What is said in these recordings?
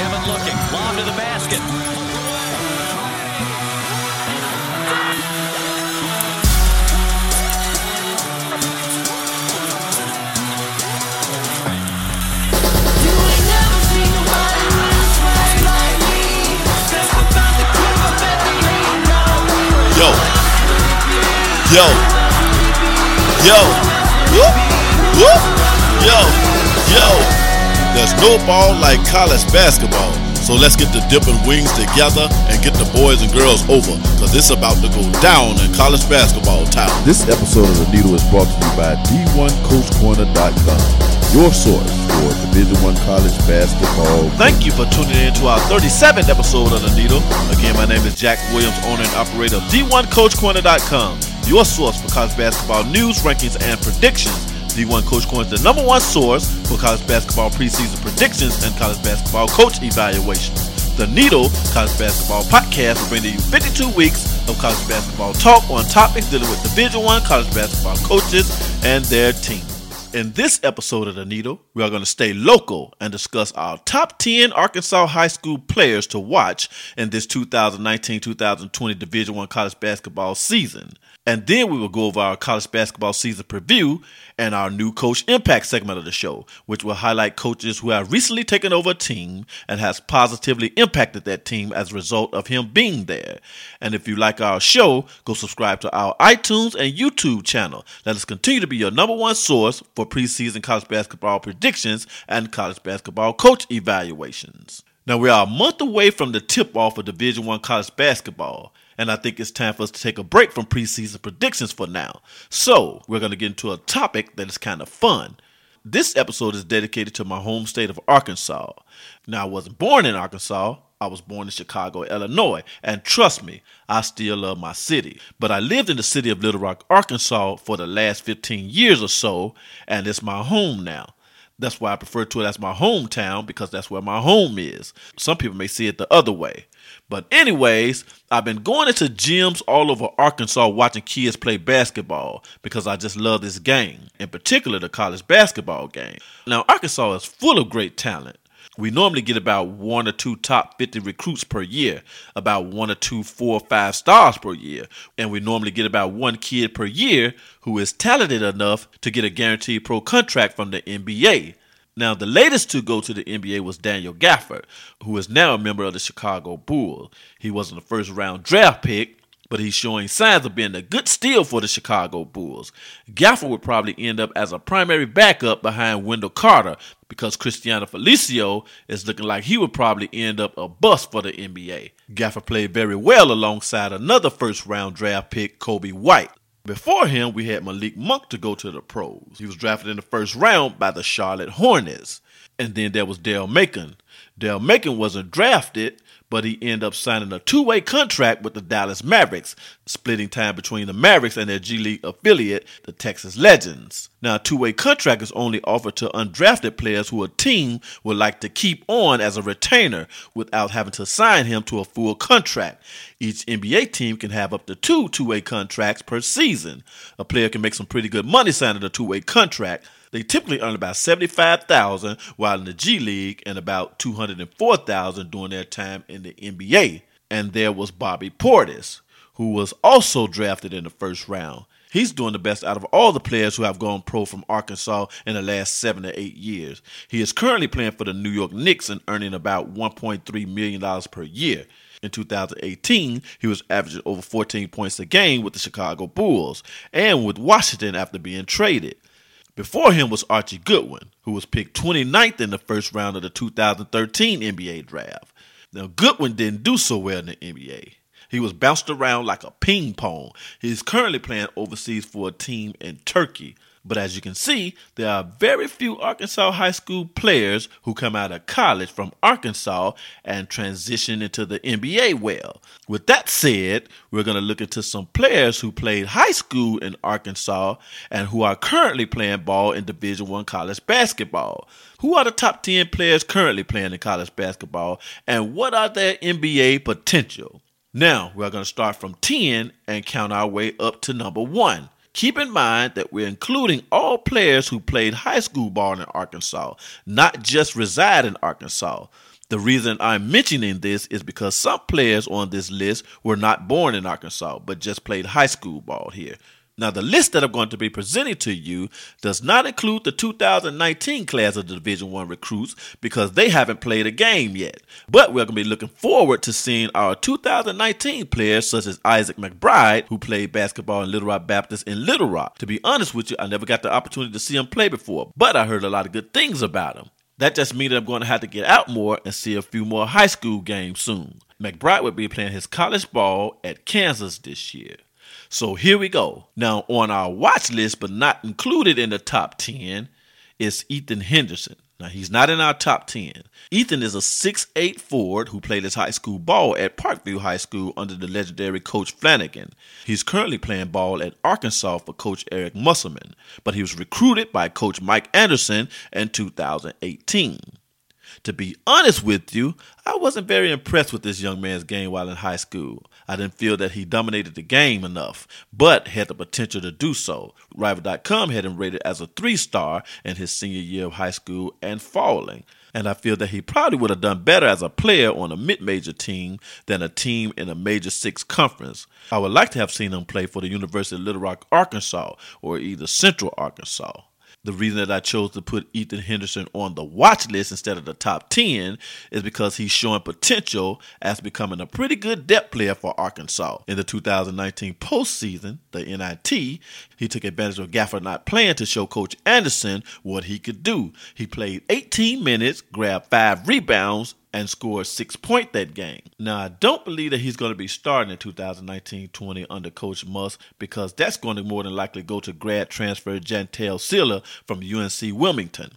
Kevin looking. Lob to the basket. Yo. Yo. Yo. Whoop. Whoop. Yo. Yo. There's no ball like college basketball. So let's get the dipping wings together and get the boys and girls over. Cause it's about to go down in college basketball town. This episode of The Needle is brought to you by D1CoachCorner.com, your source for Division One college basketball. Thank you for tuning in to our 37th episode of The Needle. Again, my name is Jack Williams, owner and operator of D1CoachCorner.com, your source for college basketball news, rankings, and predictions. D1 Coach Corner is the number one source for college basketball preseason predictions and college basketball coach evaluations. The Needle College Basketball Podcast will bring you 52 weeks of college basketball talk on topics dealing with Division One college basketball coaches and their teams. In this episode of The Needle, we are going to stay local and discuss our top 10 Arkansas high school players to watch in this 2019-2020 Division One college basketball season. And then we will go over our college basketball season preview and our new coach impact segment of the show, which will highlight coaches who have recently taken over a team and has positively impacted that team as a result of him being there. And if you like our show, go subscribe to our iTunes and YouTube channel. Let us continue to be your number one source for preseason college basketball predictions and college basketball coach evaluations. Now we are a month away from the tip off of Division One college basketball and I think it's time for us to take a break from preseason predictions for now. So, we're going to get into a topic that is kind of fun. This episode is dedicated to my home state of Arkansas. Now, I wasn't born in Arkansas. I was born in Chicago, Illinois, and trust me, I still love my city. But I lived in the city of Little Rock, Arkansas for the last 15 years or so, and it's my home now. That's why I prefer to it as my hometown because that's where my home is. Some people may see it the other way. But, anyways, I've been going into gyms all over Arkansas watching kids play basketball because I just love this game, in particular the college basketball game. Now, Arkansas is full of great talent. We normally get about one or two top 50 recruits per year, about one or two four or five stars per year, and we normally get about one kid per year who is talented enough to get a guaranteed pro contract from the NBA. Now, the latest to go to the NBA was Daniel Gafford, who is now a member of the Chicago Bulls. He wasn't a first round draft pick, but he's showing signs of being a good steal for the Chicago Bulls. Gafford would probably end up as a primary backup behind Wendell Carter because Cristiano Felicio is looking like he would probably end up a bust for the NBA. Gafford played very well alongside another first round draft pick, Coby White. Before him, we had Malik Monk to go to the pros. He was drafted in the first round by the Charlotte Hornets. And then there was Dale Macon. Dale Macon wasn't drafted, but he ended up signing a two way contract with the Dallas Mavericks, splitting time between the Mavericks and their G League affiliate, the Texas Legends. Now, a two way contract is only offered to undrafted players who a team would like to keep on as a retainer without having to sign him to a full contract. Each NBA team can have up to two two way contracts per season. A player can make some pretty good money signing a two way contract. They typically earn about seventy-five thousand, while in the G League, and about two hundred and four thousand during their time in the NBA. And there was Bobby Portis, who was also drafted in the first round. He's doing the best out of all the players who have gone pro from Arkansas in the last seven to eight years. He is currently playing for the New York Knicks and earning about $1.3 million per year. In 2018, he was averaging over 14 points a game with the Chicago Bulls and with Washington after being traded. Before him was Archie Goodwin, who was picked 29th in the first round of the 2013 NBA draft. Now, Goodwin didn't do so well in the NBA. He was bounced around like a ping pong. He's currently playing overseas for a team in Turkey. But as you can see, there are very few Arkansas high school players who come out of college from Arkansas and transition into the NBA well. With that said, we're going to look into some players who played high school in Arkansas and who are currently playing ball in Division 1 college basketball. Who are the top 10 players currently playing in college basketball and what are their NBA potential? Now, we're going to start from 10 and count our way up to number 1. Keep in mind that we're including all players who played high school ball in Arkansas, not just reside in Arkansas. The reason I'm mentioning this is because some players on this list were not born in Arkansas, but just played high school ball here. Now, the list that I'm going to be presenting to you does not include the 2019 class of Division One recruits because they haven't played a game yet. But we're going to be looking forward to seeing our 2019 players, such as Isaac McBride, who played basketball in Little Rock Baptist in Little Rock. To be honest with you, I never got the opportunity to see him play before, but I heard a lot of good things about him. That just means that I'm going to have to get out more and see a few more high school games soon. McBride will be playing his college ball at Kansas this year. So here we go. Now, on our watch list, but not included in the top 10, is Ethan Henderson. Now, he's not in our top 10. Ethan is a 6'8 forward who played his high school ball at Parkview High School under the legendary Coach Flanigan. He's currently playing ball at Arkansas for Coach Eric Musselman, but he was recruited by Coach Mike Anderson in 2018. To be honest with you, I wasn't very impressed with this young man's game while in high school. I didn't feel that he dominated the game enough, but had the potential to do so. Rival.com had him rated as a three star in his senior year of high school and falling. And I feel that he probably would have done better as a player on a mid major team than a team in a major six conference. I would like to have seen him play for the University of Little Rock, Arkansas, or either Central Arkansas. The reason that I chose to put Ethan Henderson on the watch list instead of the top 10 is because he's showing potential as becoming a pretty good depth player for Arkansas. In the 2019 postseason, the NIT, he took advantage of Gafford not playing to show Coach Anderson what he could do. He played 18 minutes, grabbed five rebounds, and scored six point that game. Now I don't believe that he's going to be starting in 2019-20 under Coach Muss because that's going to more than likely go to grad transfer Jeantal Cylla from UNC Wilmington.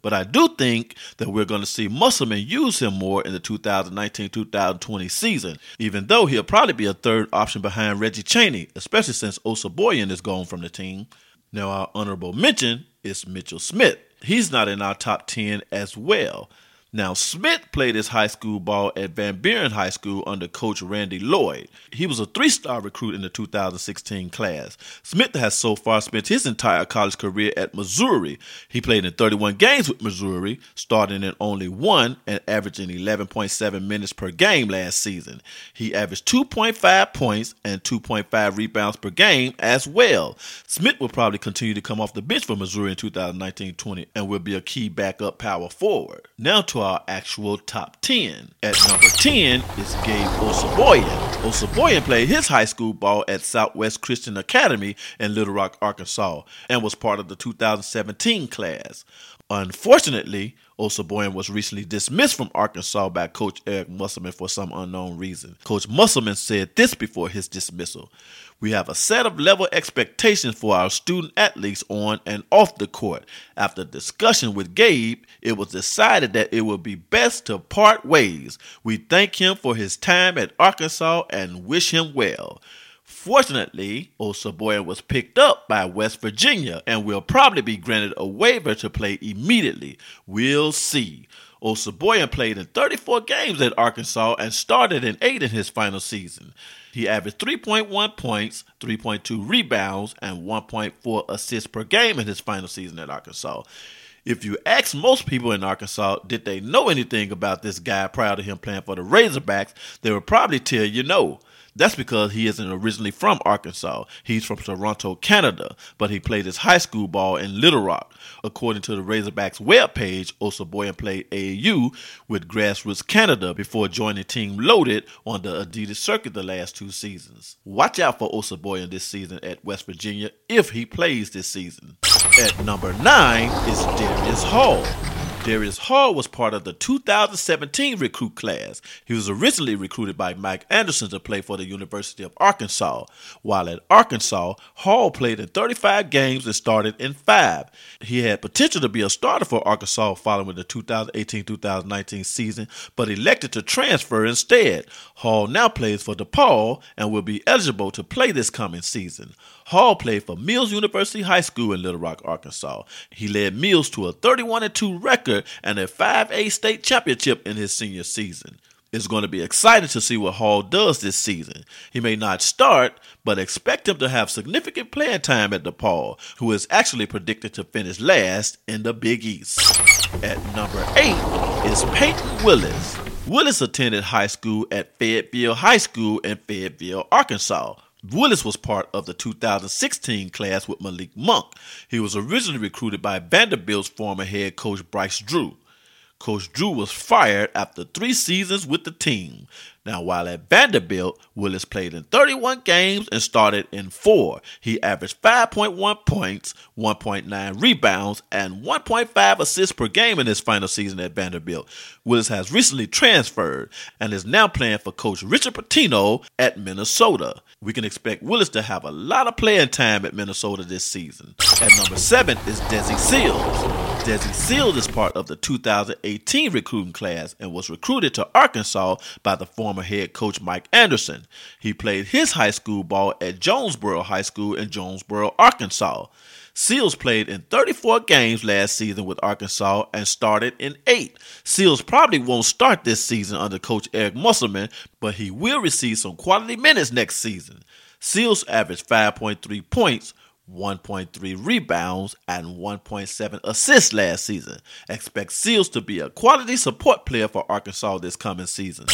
But I do think that we're going to see Musselman use him more in the 2019-2020 season, even though he'll probably be a third option behind Reggie Chaney, especially since Osabuohien is gone from the team. Now our honorable mention is Mitchell Smith. He's not in our top 10 as well. Now, Smith played his high school ball at Van Buren High School under Coach Randy Lloyd. He was a three star recruit in the 2016 class. Smith has so far spent his entire college career at Missouri. He played in 31 games with Missouri, starting in only one and averaging 11.7 minutes per game last season. He averaged 2.5 points and 2.5 rebounds per game as well. Smith will probably continue to come off the bench for Missouri in 2019 20 and will be a key backup power forward. Now to actual top 10. At number 10 is Gabe Osabuohien. Osabuohien played his high school ball at Southwest Christian Academy in Little Rock, Arkansas, and was part of the 2017 class. Unfortunately, Osabuohien was recently dismissed from Arkansas by Coach Eric Musselman for some unknown reason. Coach Musselman said this before his dismissal. We have a set of level expectations for our student athletes on and off the court. After discussion with Gabe, it was decided that it would be best to part ways. We thank him for his time at Arkansas and wish him well. Fortunately, Osabuohien was picked up by West Virginia and will probably be granted a waiver to play immediately. We'll see. Osabuohien played in 34 games at Arkansas and started in 8 in his final season. He averaged 3.1 points, 3.2 rebounds, and 1.4 assists per game in his final season at Arkansas. If you ask most people in Arkansas, did they know anything about this guy prior to him playing for the Razorbacks, they would probably tell you no. That's because he isn't originally from Arkansas. He's from Toronto, Canada, but he played his high school ball in Little Rock. According to the Razorbacks webpage, Osabuohien played AAU with Grassroots Canada before joining Team Loaded on the Adidas circuit the last two seasons. Watch out for Osabuohien this season at West Virginia if he plays this season. At number 9 is Darius Hall. Darius Hall was part of the 2017 recruit class. He was originally recruited by Mike Anderson to play for the University of Arkansas. While at Arkansas, Hall played in 35 games and started in five. He had potential to be a starter for Arkansas following the 2018 2019 season, but elected to transfer instead. Hall now plays for DePaul and will be eligible to play this coming season. Hall played for Mills University High School in Little Rock, Arkansas. He led Mills to a 31 2 record and a 5A state championship in his senior season. It's going to be exciting to see what Hall does this season. He may not start, but expect him to have significant playing time at DePaul, who is actually predicted to finish last in the Big East. At number 8 is Payton Willis. Willis attended high school at Fayetteville High School in Fayetteville, Arkansas. Willis was part of the 2016 class with Malik Monk. He was originally recruited by Vanderbilt's former head coach Bryce Drew. Coach Drew was fired after three seasons with the team. Now, while at Vanderbilt, Willis played in 31 games and started in four. He averaged 5.1 points, 1.9 rebounds, and 1.5 assists per game in his final season at Vanderbilt. Willis has recently transferred and is now playing for Coach Richard Pitino at Minnesota. We can expect Willis to have a lot of playing time at Minnesota this season. At number seven is Desi Sills. Desi Sills is part of the 2018 recruiting class and was recruited to Arkansas by the former head coach Mike Anderson. He played his high school ball at Jonesboro High School in Jonesboro, Arkansas. Sills played in 34 games last season with Arkansas and started in eight. Sills probably won't start this season under coach Eric Musselman, but he will receive some quality minutes next season. Sills averaged 5.3 points, 1.3 rebounds, and 1.7 assists last season. Expect Sills to be a quality support player for Arkansas this coming season.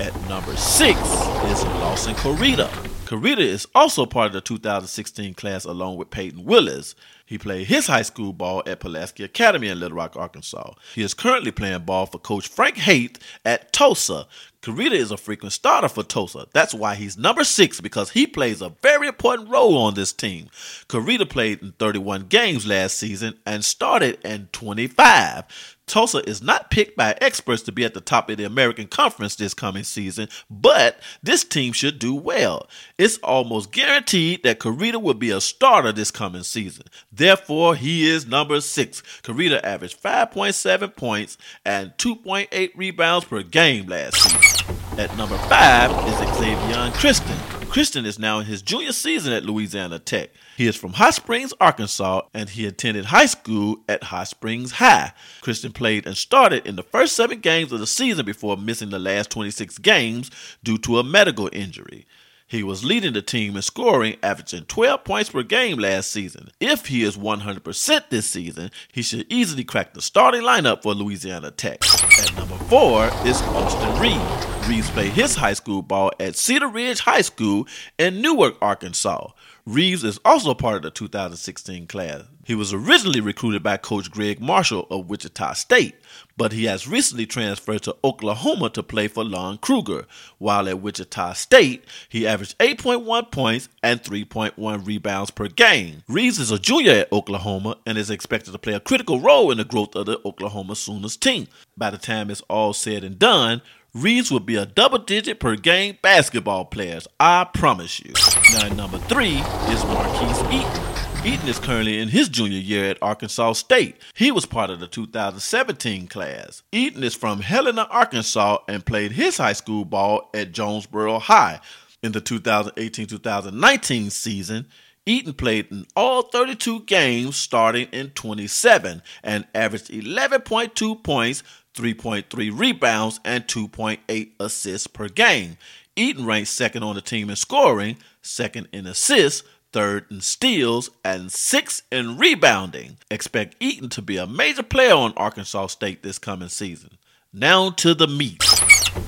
At number six is Lawson Korita. Korita is also part of the 2016 class along with Payton Willis. He played his high school ball at Pulaski Academy in Little Rock, Arkansas. He is currently playing ball for Coach Frank Haith at Tulsa. Korita is a frequent starter for Tulsa. That's why he's number six because he plays a very important role on this team. Korita played in 31 games last season and started in 25. Tulsa is not picked by experts to be at the top of the American Conference this coming season, but this team should do well. It's almost guaranteed that Korita will be a starter this coming season. Therefore, he is number six. Korita averaged 5.7 points and 2.8 rebounds per game last season. At number five is Exavian Christon. Christon is now in his junior season at Louisiana Tech. He is from Hot Springs, Arkansas, and he attended high school at Hot Springs High. Christon played and started in the first seven games of the season before missing the last 26 games due to a medical injury. He was leading the team in scoring, averaging 12 points per game last season. If he is 100% this season, he should easily crack the starting lineup for Louisiana Tech. At number four is Austin Reed. Reaves played his high school ball at Cedar Ridge High School in Newark, Arkansas. Reaves is also part of the 2016 class. He was originally recruited by Coach Gregg Marshall of Wichita State, but he has recently transferred to Oklahoma to play for Lon Kruger. While at Wichita State, he averaged 8.1 points and 3.1 rebounds per game. Reaves is a junior at Oklahoma and is expected to play a critical role in the growth of the Oklahoma Sooners team. By the time it's all said and done, Reaves will be a double digit per game basketball player. I promise you. Now, number three is Marquis Eaton. Eaton is currently in his junior year at Arkansas State. He was part of the 2017 class. Eaton is from Helena, Arkansas, and played his high school ball at Jonesboro High. In the 2018 2019 season, Eaton played in all 32 games starting in 27 and averaged 11.2 points, 3.3 rebounds, and 2.8 assists per game. Eaton ranks second on the team in scoring, second in assists, third in steals, and sixth in rebounding. Expect Eaton to be a major player on Arkansas State this coming season. Now to the meat.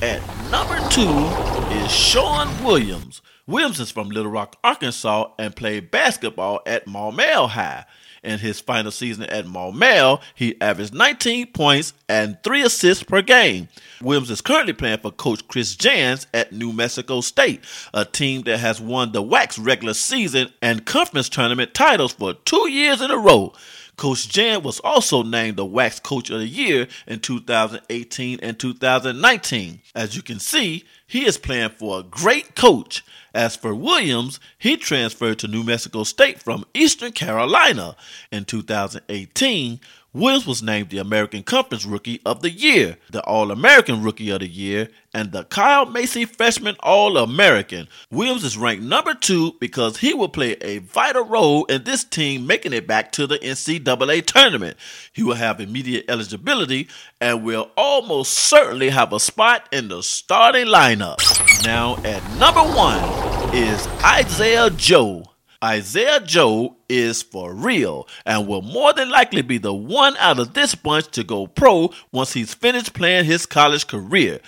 At number two is Shawn Williams. Williams is from Little Rock, Arkansas, and played basketball at Maumelle High. In his final season at Maumelle, he averaged 19 points and 3 assists per game. Williams is currently playing for Coach Chris Jans at New Mexico State, a team that has won the WAC's regular season and conference tournament titles for two years in a row. Coach Jan was also named the WAC's Coach of the Year in 2018 and 2019. As you can see, he is playing for a great coach. As for Williams, he transferred to New Mexico State from Eastern Carolina. In 2018, Williams was named the American Conference Rookie of the Year, the All American Rookie of the Year, and the Kyle Macy Freshman All American. Williams is ranked number two because he will play a vital role in this team making it back to the NCAA tournament. He will have immediate eligibility and will almost certainly have a spot in the starting lineup. Now, at number one is Isaiah Joe. Isaiah Joe is for real and will more than likely be the one out of this bunch to go pro once he's finished playing his college career.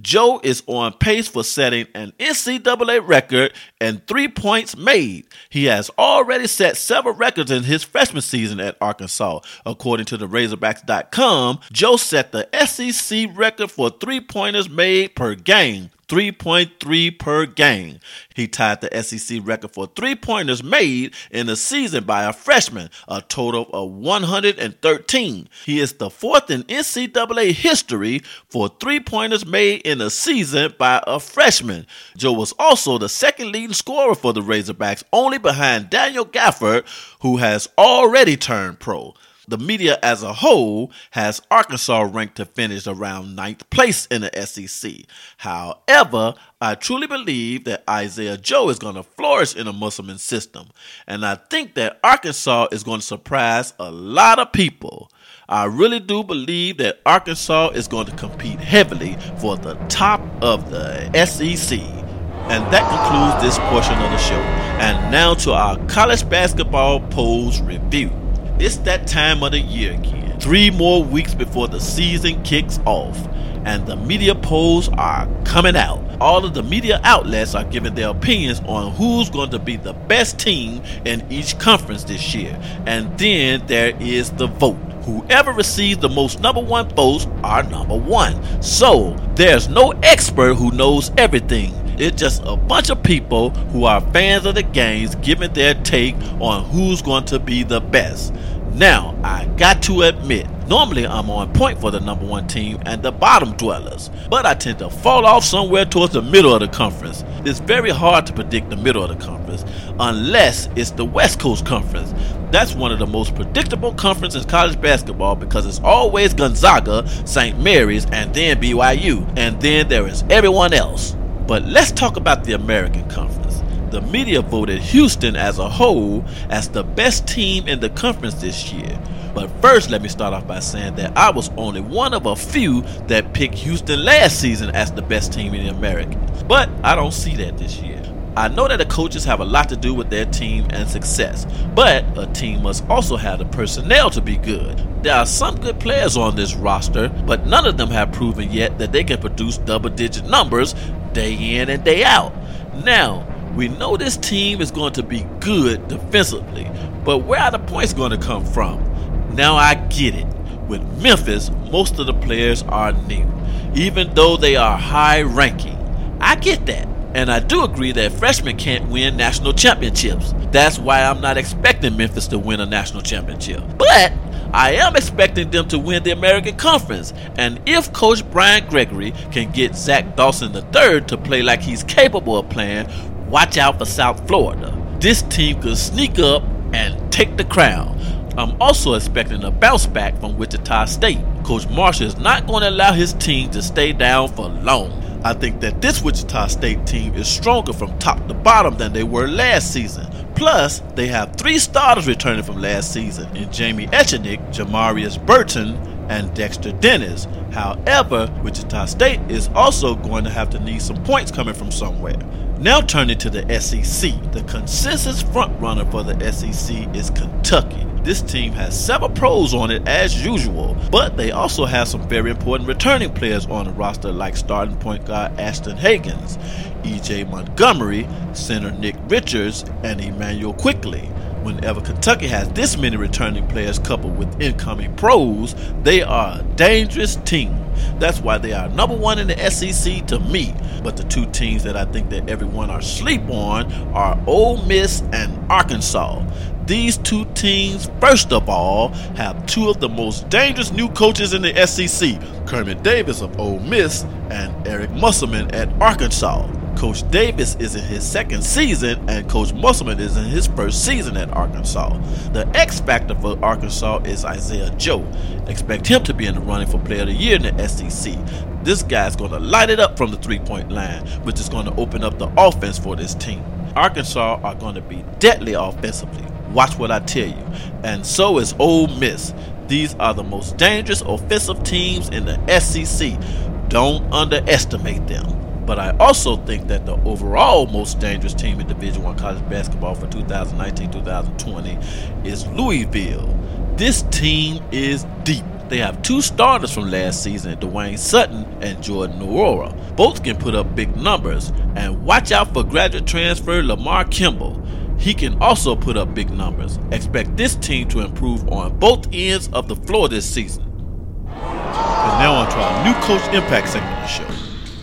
Joe is on pace for setting an NCAA record and three points made. He has already set several records in his freshman season at Arkansas. According to the Razorbacks.com, Joe set the SEC record for three pointers made per game. 3.3 per game. He tied the SEC record for three pointers made in a season by a freshman, a total of 113. He is the fourth in NCAA history for three pointers made in a season by a freshman. Joe was also the second leading scorer for the Razorbacks, only behind Daniel Gafford, who has already turned pro the media as a whole has Arkansas ranked to finish around ninth place in the SEC. However, I truly believe that Isaiah Joe is going to flourish in a Musselman system, and I think that Arkansas is going to surprise a lot of people. I really do believe that Arkansas is going to compete heavily for the top of the SEC. And that concludes this portion of the show. And now to our college basketball polls review. It's that time of the year again. Three more weeks before the season kicks off, and the media polls are coming out. All of the media outlets are giving their opinions on who's going to be the best team in each conference this year. And then there is the vote. Whoever receives the most number one votes are number one. So there's no expert who knows everything. It's just a bunch of people who are fans of the games giving their take on who's going to be the best. Now, I got to admit, normally I'm on point for the number one team and the bottom dwellers, but I tend to fall off somewhere towards the middle of the conference. It's very hard to predict the middle of the conference unless it's the West Coast Conference. That's one of the most predictable conferences in college basketball because it's always Gonzaga, St. Mary's, and then BYU, and then there is everyone else. But let's talk about the American Conference the media voted Houston as a whole as the best team in the conference this year. But first, let me start off by saying that I was only one of a few that picked Houston last season as the best team in the American. But I don't see that this year. I know that the coaches have a lot to do with their team and success, but a team must also have the personnel to be good. There are some good players on this roster, but none of them have proven yet that they can produce double digit numbers day in and day out. Now, we know this team is going to be good defensively, but where are the points going to come from? Now I get it. With Memphis, most of the players are new, even though they are high ranking. I get that. And I do agree that freshmen can't win national championships. That's why I'm not expecting Memphis to win a national championship. But I am expecting them to win the American Conference. And if Coach Brian Gregory can get Zach Dawson III to play like he's capable of playing, watch out for South Florida. This team could sneak up and take the crown. I'm also expecting a bounce back from Wichita State. Coach Marshall is not going to allow his team to stay down for long. I think that this Wichita State team is stronger from top to bottom than they were last season. Plus, they have three starters returning from last season in Jaime Echenique, Jamarius Burton, and Dexter Dennis. However, Wichita State is also going to have to need some points coming from somewhere. Now turning to the SEC, the consensus frontrunner for the SEC is Kentucky. This team has several pros on it as usual, but they also have some very important returning players on the roster like starting point guard Ashton Hagans, EJ Montgomery, center Nick Richards, and Immanuel Quickley. Whenever Kentucky has this many returning players coupled with incoming pros, they are a dangerous team. That's why they are number one in the SEC to me. But the two teams that I think that everyone are sleep on are Ole Miss and Arkansas. These two teams, first of all, have two of the most dangerous new coaches in the SEC Kermit Davis of Ole Miss and Eric Musselman at Arkansas. Coach Davis is in his second season, and Coach Musselman is in his first season at Arkansas. The X factor for Arkansas is Isaiah Joe. Expect him to be in the running for Player of the Year in the SEC. This guy's going to light it up from the three point line, which is going to open up the offense for this team. Arkansas are going to be deadly offensively. Watch what I tell you. And so is Ole Miss. These are the most dangerous offensive teams in the SEC. Don't underestimate them. But I also think that the overall most dangerous team in Division One college basketball for 2019-2020 is Louisville. This team is deep. They have two starters from last season, Dwayne Sutton and Jordan Nwora. Both can put up big numbers. And watch out for graduate transfer Lamarr Kimble. He can also put up big numbers. Expect this team to improve on both ends of the floor this season. And now on to our new Coach Impact segment of the show.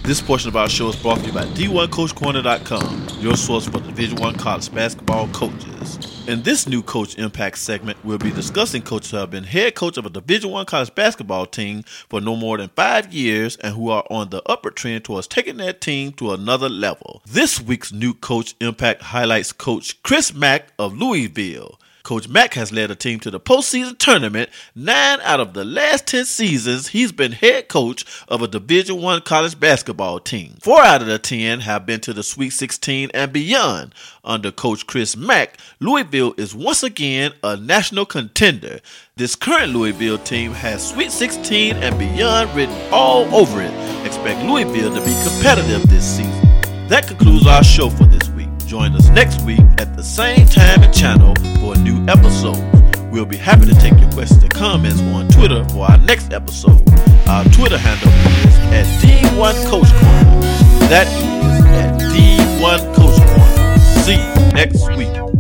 This portion of our show is brought to you by D1CoachCorner.com, your source for Division One college basketball coaches. In this new Coach Impact segment, we'll be discussing coaches who have been head coach of a Division One college basketball team for no more than five years and who are on the upward trend towards taking that team to another level. This week's new Coach Impact highlights Coach Chris Mack of Louisville. Coach Mack has led a team to the postseason tournament. Nine out of the last ten seasons, he's been head coach of a Division One college basketball team. Four out of the ten have been to the Sweet 16 and beyond. Under Coach Chris Mack, Louisville is once again a national contender. This current Louisville team has Sweet 16 and beyond written all over it. Expect Louisville to be competitive this season. That concludes our show for this week. Join us next week at the same time and channel for a new episode. We'll be happy to take your questions and comments on Twitter for our next episode. Our Twitter handle is at D1 Coach Corner. That is at D1 Coach Corner. See you next week.